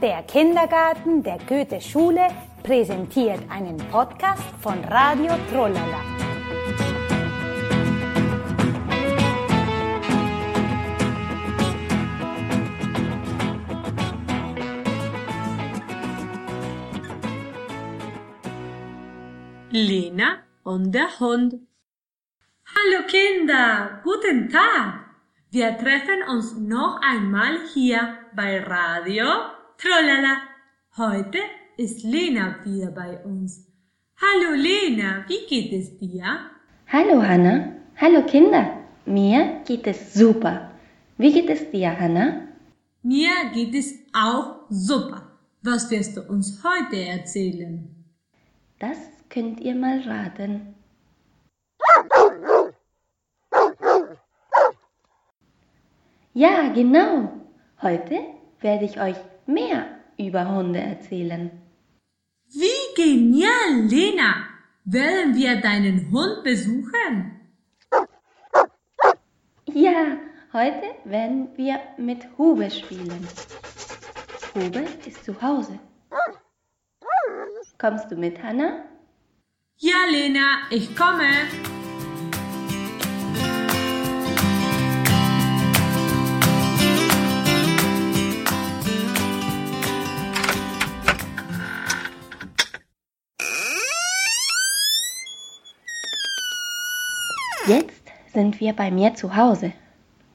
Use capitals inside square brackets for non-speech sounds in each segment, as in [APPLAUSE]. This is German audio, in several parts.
Der Kindergarten der Goethe-Schule präsentiert einen Podcast von Radio Trollala. Lena und der Hund. Hallo Kinder, guten Tag. Wir treffen uns noch einmal hier bei Radio Trollala. Heute ist Lena wieder bei uns. Hallo Lena, wie geht es dir? Hallo Hanna. Hallo Kinder. Mir geht es super. Wie geht es dir, Hanna? Mir geht es auch super. Was wirst du uns heute erzählen? Das könnt ihr mal raten. Ja, genau. Heute werde ich euch mehr über Hunde erzählen. Wie genial, Lena! Werden wir deinen Hund besuchen? Ja, heute werden wir mit Hube spielen. Hube ist zu Hause. Kommst du mit, Hanna? Ja, Lena, ich komme. Sind wir bei mir zu Hause.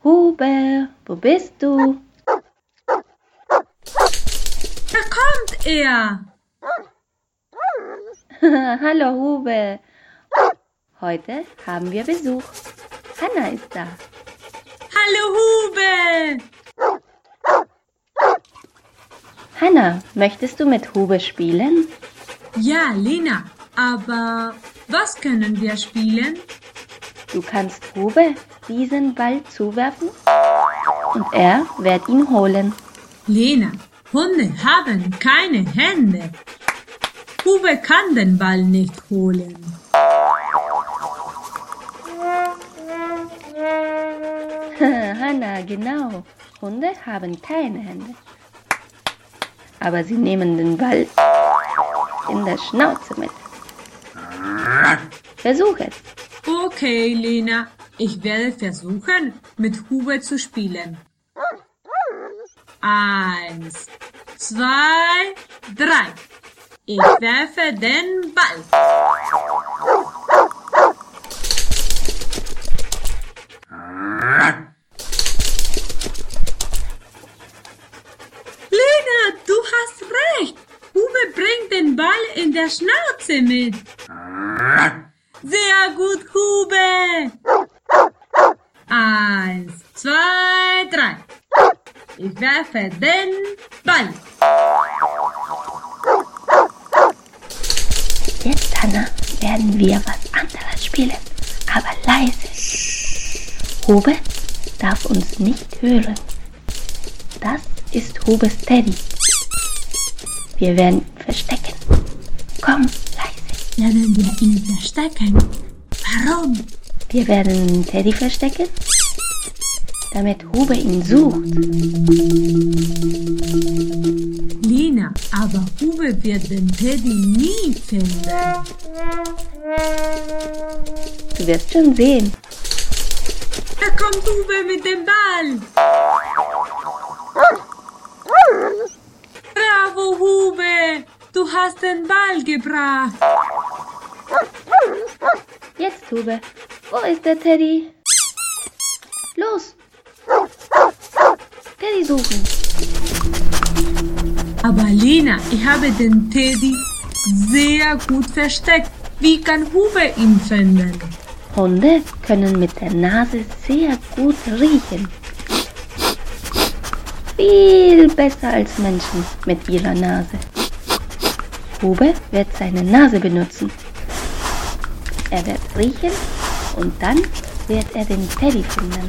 Hube, wo bist du? Da kommt er. [LAUGHS] Hallo Hube. Heute haben wir Besuch. Hanna ist da. Hallo Hube. Hanna, möchtest du mit Hube spielen? Ja, Lena, aber was können wir spielen? Du kannst Hube diesen Ball zuwerfen und er wird ihn holen. Lena, Hunde haben keine Hände. Hube kann den Ball nicht holen. [LAUGHS] Hanna, genau. Hunde haben keine Hände. Aber sie nehmen den Ball in der Schnauze mit. Versuch es. Okay, Lena, ich werde versuchen, mit Hube zu spielen. Eins, zwei, drei. Ich werfe den Ball. Lena, du hast recht. Hube bringt den Ball in der Schnauze mit. Sehr gut, Hube. Eins, zwei, drei. Ich werfe den Ball. Jetzt, Hanna, werden wir was anderes spielen, aber leise. Hube darf uns nicht hören. Das ist Hubes Teddy. Wir werden Werden wir ihn verstecken? Warum? Wir werden Teddy verstecken, damit Hube ihn sucht. Lena, aber Hube wird den Teddy nie finden. Du wirst schon sehen. Da kommt Hube mit dem Ball. Bravo, Hube. Du hast den Ball gebracht. Jetzt, Hube. Wo ist der Teddy? Los! Teddy suchen. Aber Lena, ich habe den Teddy sehr gut versteckt. Wie kann Hube ihn finden? Hunde können mit der Nase sehr gut riechen. Viel besser als Menschen mit ihrer Nase. Hube wird seine Nase benutzen. Er wird riechen und dann wird er den Teddy finden.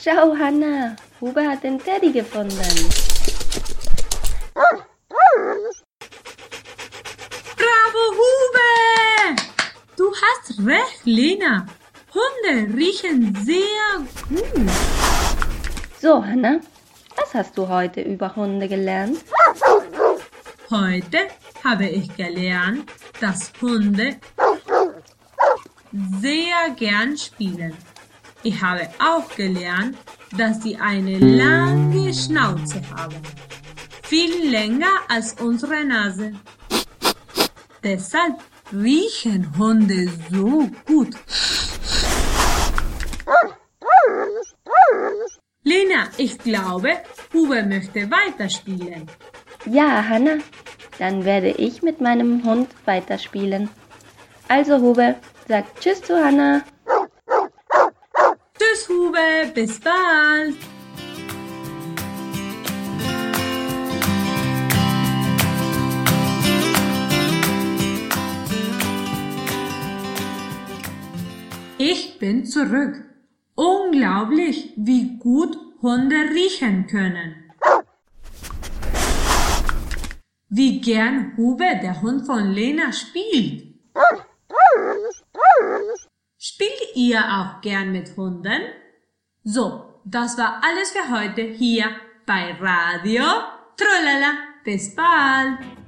Schau, Hanna, Hube hat den Teddy gefunden. Bravo, Hube! Du hast recht, Lena. Hunde riechen sehr gut. So, Hanna, was hast du heute über Hunde gelernt? Heute habe ich gelernt, dass Hunde sehr gern spielen. Ich habe auch gelernt, dass sie eine lange Schnauze haben. Viel länger als unsere Nase. Deshalb riechen Hunde so gut. Lena, ich glaube, Hube möchte weiterspielen. Ja, Hanna, dann werde ich mit meinem Hund weiterspielen. Also, Hube, sag Tschüss zu Hanna. Tschüss, Hube, bis bald. Ich bin zurück. Unglaublich, wie gut Hunde riechen können. Wie gern Hube, der Hund von Lena, spielt. Spielt ihr auch gern mit Hunden? So, das war alles für heute hier bei Radio Trollala. Bis bald!